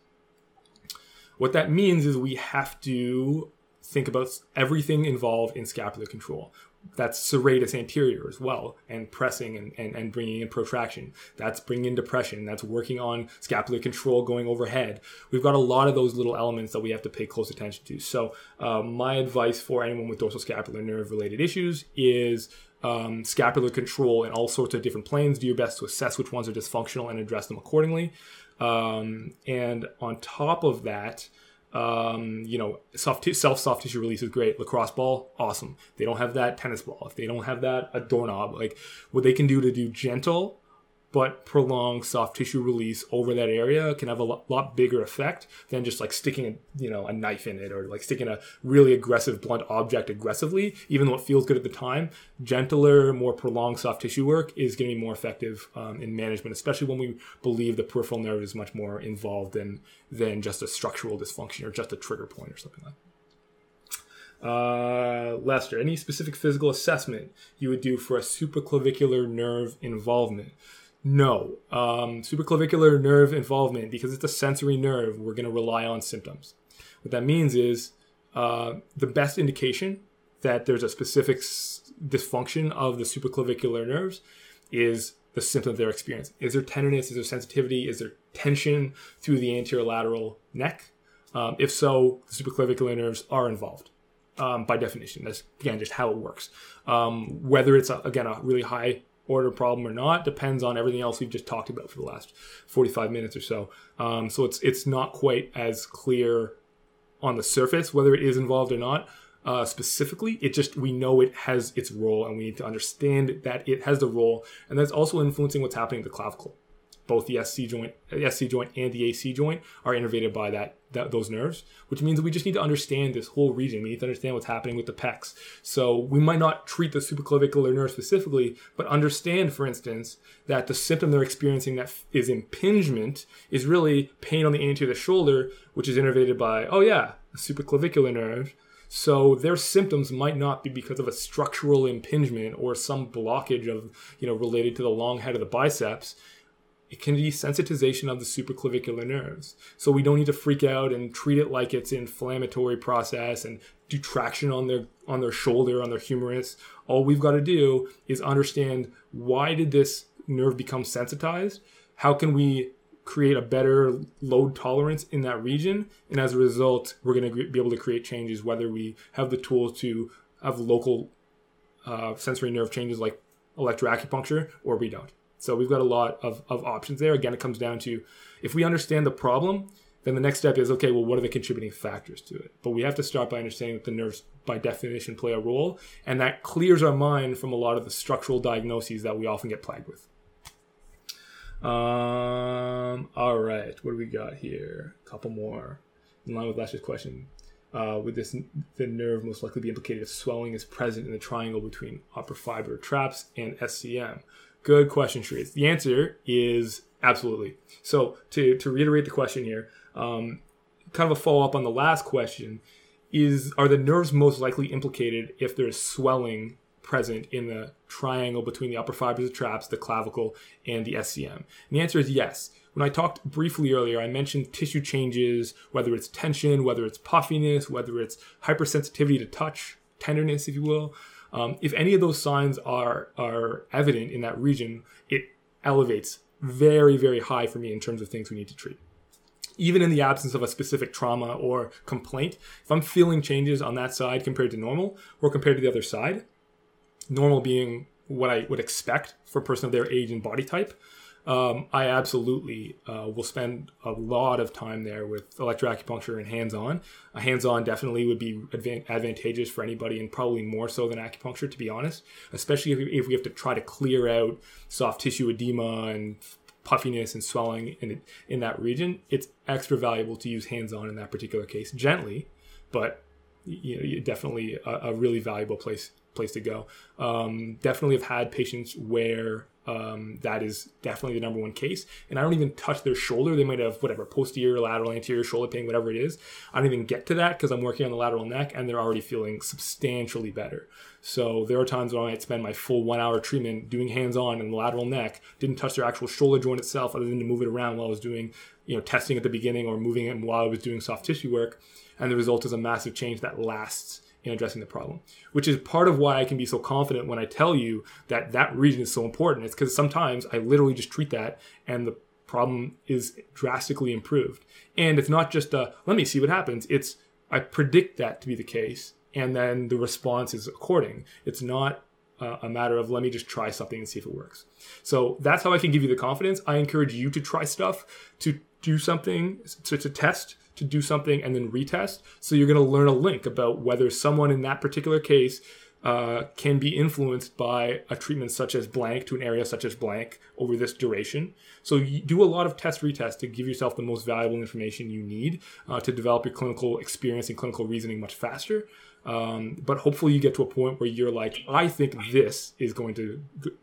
[SPEAKER 1] What that means is we have to think about everything involved in scapular control that's serratus anterior as well and pressing and, and, and bringing in protraction. That's bringing in depression. That's working on scapular control going overhead. We've got a lot of those little elements that we have to pay close attention to. So uh, my advice for anyone with dorsal scapular nerve related issues is um, scapular control in all sorts of different planes. Do your best to assess which ones are dysfunctional and address them accordingly. Um, and on top of that um, you know, soft t- self soft tissue release is great. Lacrosse ball, awesome. They don't have that tennis ball. If they don't have that, a doorknob. Like what they can do to do gentle but prolonged soft tissue release over that area can have a lot, bigger effect than just like sticking a you know a knife in it or like sticking a really aggressive blunt object aggressively even though it feels good at the time gentler more prolonged soft tissue work is going to be more effective um, in management especially when we believe the peripheral nerve is much more involved than than just a structural dysfunction or just a trigger point or something like that uh, Lester, any specific physical assessment you would do for a supraclavicular nerve involvement? No. Um, supraclavicular nerve involvement, because it's a sensory nerve, we're going to rely on symptoms. What that means is uh, the best indication that there's a specific s- dysfunction of the supraclavicular nerves is the symptom they're experiencing. Is there tenderness? Is there sensitivity? Is there tension through the anterolateral neck? Um, if so, the supraclavicular nerves are involved. Um, by definition, that's again just how it works. Um, whether it's a, again a really high order problem or not depends on everything else we've just talked about for the last 45 minutes or so. Um, so it's it's not quite as clear on the surface whether it is involved or not. Uh, specifically, it just we know it has its role, and we need to understand that it has the role, and that's also influencing what's happening to the clavicle both the SC joint, the SC joint and the AC joint are innervated by that, that those nerves, which means we just need to understand this whole region. We need to understand what's happening with the pecs. So we might not treat the supraclavicular nerve specifically, but understand, for instance, that the symptom they're experiencing that is impingement is really pain on the anterior of the shoulder, which is innervated by, oh yeah, a supraclavicular nerve. So their symptoms might not be because of a structural impingement or some blockage of, you know, related to the long head of the biceps it can be sensitization of the supraclavicular nerves. So we don't need to freak out and treat it like it's an inflammatory process and do traction on their on their shoulder, on their humerus. All we've got to do is understand why did this nerve become sensitized? How can we create a better load tolerance in that region? And as a result, we're going to be able to create changes whether we have the tools to have local uh, sensory nerve changes like electroacupuncture or we don't. So we've got a lot of, of options there. Again, it comes down to if we understand the problem, then the next step is okay, well, what are the contributing factors to it? But we have to start by understanding that the nerves, by definition, play a role, and that clears our mind from a lot of the structural diagnoses that we often get plagued with. Um, all right, what do we got here? A couple more. In line with Lester's question, uh, would this the nerve most likely be implicated if swelling is present in the triangle between upper fiber traps and SCM? Good question, Shrees. The answer is absolutely. So to, to reiterate the question here, um, kind of a follow up on the last question, is are the nerves most likely implicated if there's swelling present in the triangle between the upper fibers of traps, the clavicle, and the SCM? And the answer is yes. When I talked briefly earlier, I mentioned tissue changes, whether it's tension, whether it's puffiness, whether it's hypersensitivity to touch, tenderness, if you will. Um, if any of those signs are are evident in that region, it elevates very very high for me in terms of things we need to treat. Even in the absence of a specific trauma or complaint, if I'm feeling changes on that side compared to normal or compared to the other side, normal being what I would expect for a person of their age and body type, um, I absolutely uh, will spend a lot of time there with electroacupuncture and hands-on. Uh, hands-on definitely would be advan- advantageous for anybody, and probably more so than acupuncture, to be honest. Especially if, if we have to try to clear out soft tissue edema and puffiness and swelling in in that region. It's extra valuable to use hands-on in that particular case, gently, but you know, definitely a, a, really valuable place place to go. Um, definitely have had patients where um, that is definitely the number one case. And I don't even touch their shoulder. They might have whatever posterior, lateral, anterior shoulder pain, whatever it is. I don't even get to that because I'm working on the lateral neck and they're already feeling substantially better. So there are times when I might spend my full one hour treatment doing hands on in the lateral neck, didn't touch their actual shoulder joint itself other than to move it around while I was doing, you know, testing at the beginning or moving it while I was doing soft tissue work. And the result is a massive change that lasts in addressing the problem, which is part of why I can be so confident when I tell you that that region is so important. It's because sometimes I literally just treat that and the problem is drastically improved. And it's not just a, let me see what happens. It's, I predict that to be the case. And then the response is according. It's not a matter of let me just try something and see if it works. So that's how I can give you the confidence. I encourage you to try stuff, to do something, to, to test, to do something and then retest. So you're going to learn a link about whether someone in that particular case uh, can be influenced by a treatment such as blank to an area such as blank over this duration. So you do a lot of test retest to give yourself the most valuable information you need uh, to develop your clinical experience and clinical reasoning much faster. Um, but hopefully you get to a point where you're like, I think this is going to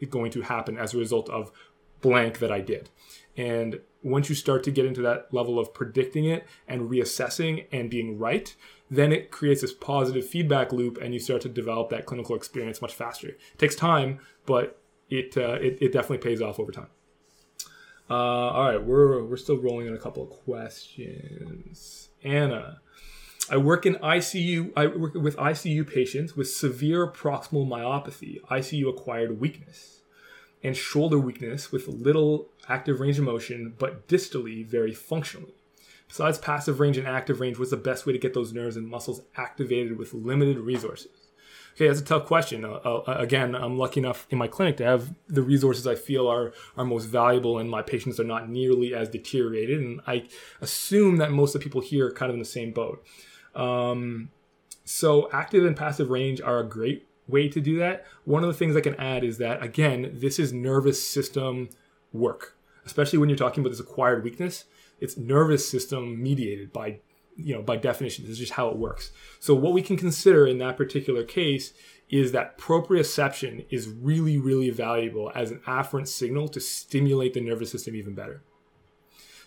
[SPEAKER 1] going to happen as a result of blank that I did. And once you start to get into that level of predicting it and reassessing and being right, then it creates this positive feedback loop and you start to develop that clinical experience much faster. It takes time, but it, uh, it, it, definitely pays off over time. Uh, all right, we're, we're still rolling in a couple of questions. Anna, I work in ICU. I work with ICU patients with severe proximal myopathy, ICU acquired weakness and shoulder weakness with little active range of motion, but distally very functionally. Besides passive range and active range, what's the best way to get those nerves and muscles activated with limited resources? Okay, that's a tough question. Uh, uh, again, I'm lucky enough in my clinic to have the resources I feel are are most valuable, and my patients are not nearly as deteriorated. And I assume that most of the people here are kind of in the same boat. Um, so, active and passive range are a great way to do that. One of the things I can add is that, again, this is nervous system work, especially when you're talking about this acquired weakness. It's nervous system mediated by, you know, by definition. This is just how it works. So what we can consider in that particular case is that proprioception is really, really valuable as an afferent signal to stimulate the nervous system even better.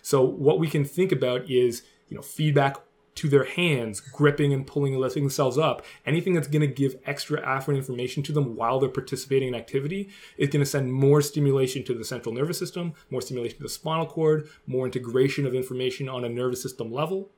[SPEAKER 1] So what we can think about is, you know, feedback to their hands, gripping and pulling and lifting themselves up. Anything that's going to give extra afferent information to them while they're participating in activity is going to send more stimulation to the central nervous system, more stimulation to the spinal cord, more integration of information on a nervous system level.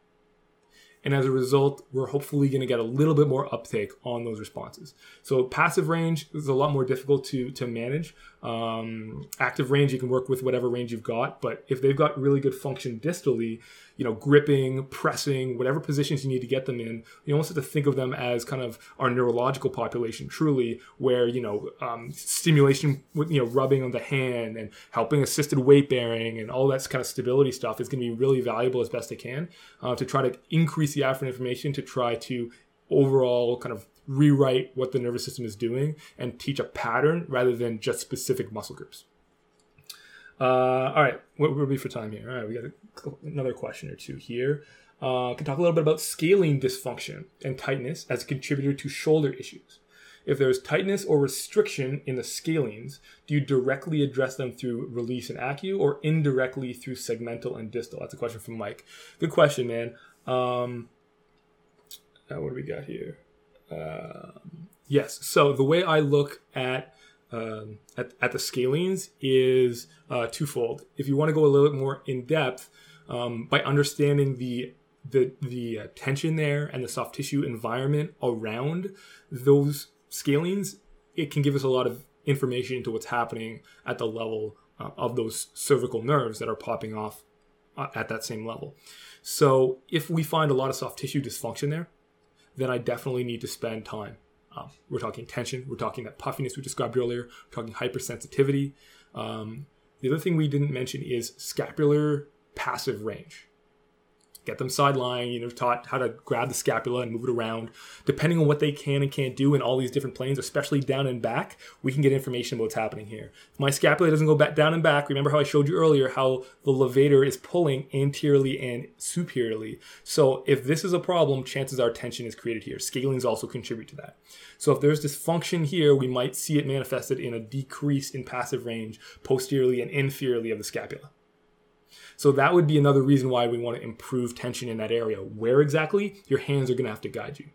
[SPEAKER 1] And as a result, we're hopefully going to get a little bit more uptake on those responses. So passive range is a lot more difficult to, to manage. Um, active range, you can work with whatever range you've got, but if they've got really good function distally, you know, gripping, pressing, whatever positions you need to get them in. You almost have to think of them as kind of our neurological population, truly, where you know, um, stimulation with you know, rubbing on the hand and helping assisted weight bearing and all that kind of stability stuff is going to be really valuable as best it can uh, to try to increase the afferent information to try to overall kind of rewrite what the nervous system is doing and teach a pattern rather than just specific muscle groups. Uh, all right, what will be for time here? All right, we got a, another question or two here. Uh, can talk a little bit about scalene dysfunction and tightness as a contributor to shoulder issues. If there is tightness or restriction in the scalenes, do you directly address them through release and acu or indirectly through segmental and distal? That's a question from Mike. Good question, man. Um, uh, what do we got here? Um, yes. So the way I look at um, at, at the scalenes is uh, twofold. If you want to go a little bit more in depth um, by understanding the the the uh, tension there and the soft tissue environment around those scalenes, it can give us a lot of information into what's happening at the level uh, of those cervical nerves that are popping off uh, at that same level. So if we find a lot of soft tissue dysfunction there, then I definitely need to spend time um, we're talking tension. We're talking that puffiness we described earlier. We're talking hypersensitivity. Um, the other thing we didn't mention is scapular passive range. Get them side lying, you know, taught how to grab the scapula and move it around. Depending on what they can and can't do in all these different planes, especially down and back, we can get information about what's happening here. If my scapula doesn't go back down and back, remember how I showed you earlier how the levator is pulling anteriorly and superiorly. So if this is a problem, chances are tension is created here. Scalenes also contribute to that. So if there's dysfunction here, we might see it manifested in a decrease in passive range posteriorly and inferiorly of the scapula. So that would be another reason why we want to improve tension in that area. Where exactly? Your hands are going to have to guide you.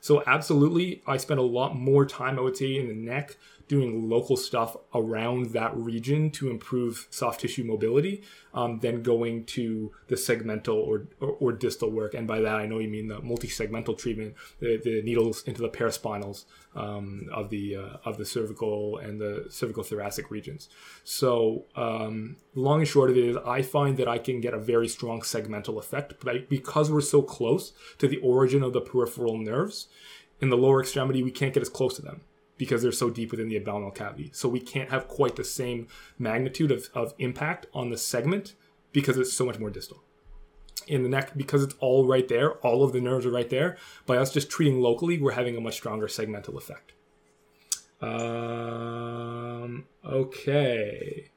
[SPEAKER 1] So absolutely, I spend a lot more time, I would say, in the neck doing local stuff around that region to improve soft tissue mobility um, than going to the segmental or, or, or, distal work. And by that, I know you mean the multi-segmental treatment, the, the needles into the paraspinals um, of the uh, of the cervical and the cervical thoracic regions. So um, long and short of it is, I find that I can get a very strong segmental effect, but because we're so close to the origin of the peripheral nerves in the lower extremity, we can't get as close to them because they're so deep within the abdominal cavity. So we can't have quite the same magnitude of, of impact on the segment because it's so much more distal. In the neck, because it's all right there, all of the nerves are right there, by us just treating locally, we're having a much stronger segmental effect. Um, okay.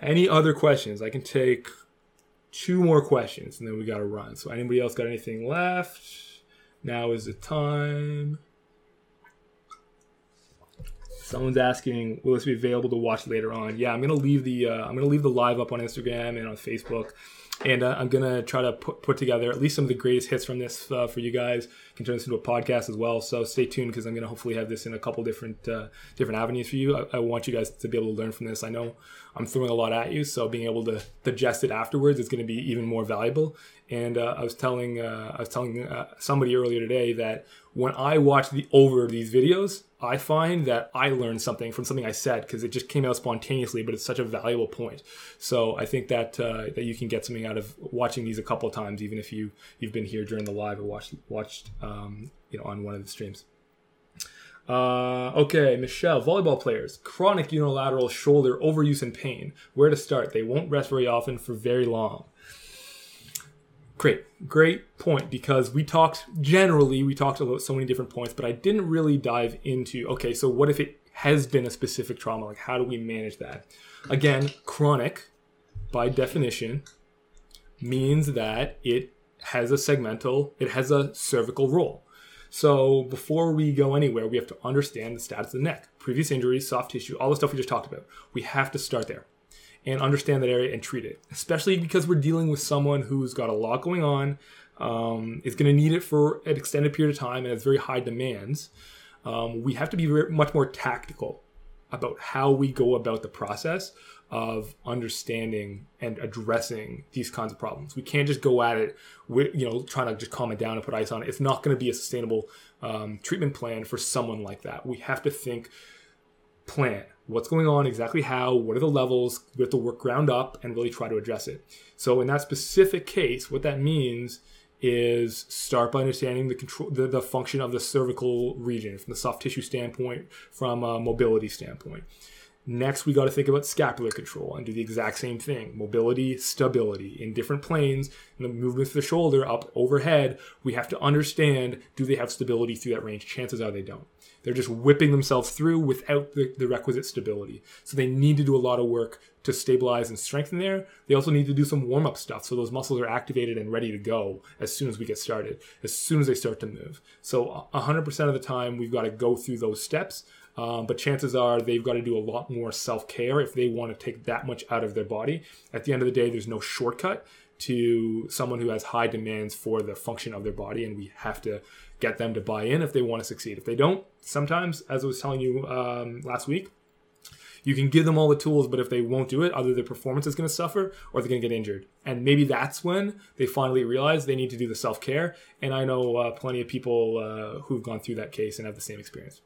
[SPEAKER 1] Any other questions? I can take two more questions and then we got to run. So, anybody else got anything left? Now is the time. Someone's asking, will this be available to watch later on? Yeah, I'm gonna leave the uh, I'm gonna leave the live up on Instagram and on Facebook, and uh, I'm gonna try to put, put together at least some of the greatest hits from this uh, for you guys. Can turn this into a podcast as well. So stay tuned because I'm gonna hopefully have this in a couple different uh, different avenues for you. I, I, want you guys to be able to learn from this. I know I'm throwing a lot at you, so being able to digest it afterwards is going to be even more valuable. And uh, I was telling uh, I was telling somebody earlier today that when I watch the over these videos, I find that I learned something from something I said because it just came out spontaneously, but it's such a valuable point. So I think that uh, that you can get something out of watching these a couple times, even if you you've been here during the live or watched watched um, you know on one of the streams. Uh, okay, Michelle, volleyball players, chronic unilateral shoulder overuse and pain. Where to start? They won't rest very often for very long. Great, great point because we talked generally, we talked about so many different points, but I didn't really dive into okay, so what if it has been a specific trauma? Like, how do we manage that? Again, chronic, by definition, means that it has a segmental, it has a cervical role. So before we go anywhere, we have to understand the status of the neck, previous injuries, soft tissue, all the stuff we just talked about. We have to start there and understand that area and treat it, especially because we're dealing with someone who's got a lot going on, um, is going to need it for an extended period of time, and has very high demands. Um, we have to be much more tactical about how we go about the process of understanding and addressing these kinds of problems. We can't just go at it with, you know, trying to just calm it down and put ice on it. It's not going to be a sustainable um, treatment plan for someone like that. We have to think plan what's going on, exactly how, what are the levels. We have to work ground up and really try to address it. So in that specific case, what that means is start by understanding the control, the, the function of the cervical region from the soft tissue standpoint, from a mobility standpoint. Next, we got to think about scapular control and do the exact same thing. Mobility, stability in different planes, and the movements of the shoulder up overhead. We have to understand do they have stability through that range? Chances are they don't. They're just whipping themselves through without the, the requisite stability. So they need to do a lot of work to stabilize and strengthen there. They also need to do some warm up stuff so those muscles are activated and ready to go as soon as we get started, as soon as they start to move. So 100% of the time, we've got to go through those steps um, but chances are they've got to do a lot more self care if they want to take that much out of their body. At the end of the day, there's no shortcut to someone who has high demands for the function of their body, and we have to get them to buy in if they want to succeed. If they don't, sometimes, as I was telling you um, last week, you can give them all the tools, but if they won't do it, either their performance is going to suffer or they're going to get injured. And maybe that's when they finally realize they need to do the self care. And I know uh, plenty of people uh, who've gone through that case and have the same experience.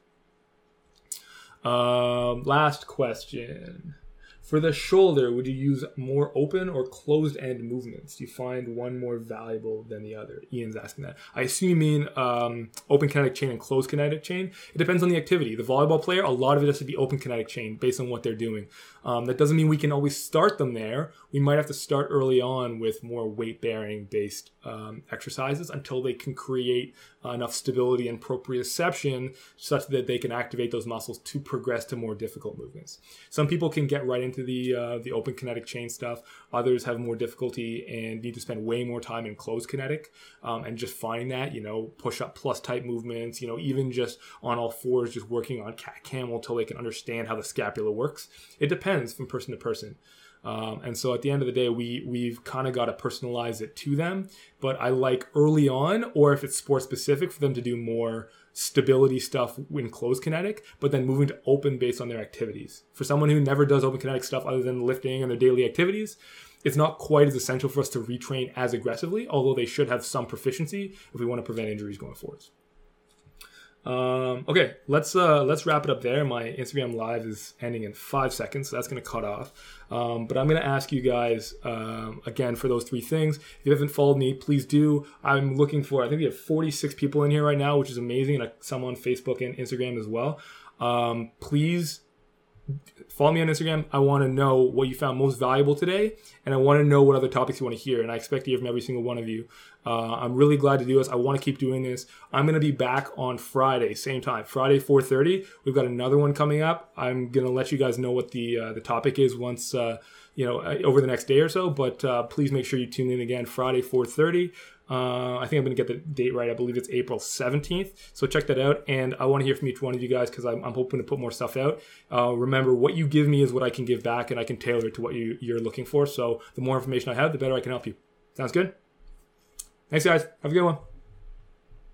[SPEAKER 1] Um, last question For the shoulder, would you use more open or closed end movements? Do you find one more valuable than the other? Ian's asking that. I assume you mean um, open kinetic chain and closed kinetic chain. It depends on the activity. The volleyball player, a lot of it has to be open kinetic chain based on what they're doing. Um, that doesn't mean we can always start them there. We might have to start early on with more weight bearing based um, exercises until they can create uh, enough stability and proprioception such that they can activate those muscles to progress to more difficult movements. Some people can get right into the uh, the open kinetic chain stuff. Others have more difficulty and need to spend way more time in closed kinetic um, and just finding that you know push up plus type movements. You know even just on all fours, just working on cat camel until they can understand how the scapula works. It depends from person to person. Um, and so at the end of the day, we we've kind of got to personalize it to them. But I like early on, or if it's sport specific, for them to do more stability stuff in closed kinetic, but then moving to open based on their activities. For someone who never does open kinetic stuff other than lifting and their daily activities, it's not quite as essential for us to retrain as aggressively, although they should have some proficiency if we want to prevent injuries going forwards. Um, okay, let's uh, let's wrap it up there. My Instagram live is ending in five seconds, so that's to cut off. Um, but I'm to ask you guys um, again for those three things. If you haven't followed me, please do. I'm looking for. I think we have 46 people in here right now, which is amazing, and some on Facebook and Instagram as well. Um, please follow me on Instagram. I want to know what you found most valuable today, and I want to know what other topics you want to hear. And I expect to hear from every single one of you. Uh, I'm really glad to do this. I want to keep doing this. I'm going to be back on Friday, same time, Friday 4:30. We've got another one coming up. I'm going to let you guys know what the uh, the topic is once. Uh, you know, uh, over the next day or so, but uh, please make sure you tune in again Friday 4:30. Uh, I think I'm going to get the date right. I believe it's April 17th. So check that out. And I want to hear from each one of you guys because I'm, I'm, hoping to put more stuff out. Uh, remember, what you give me is what I can give back, and I can tailor it to what you, you're looking for. So the more information I have, the better I can help you. Sounds good? Thanks, guys. Have a good one.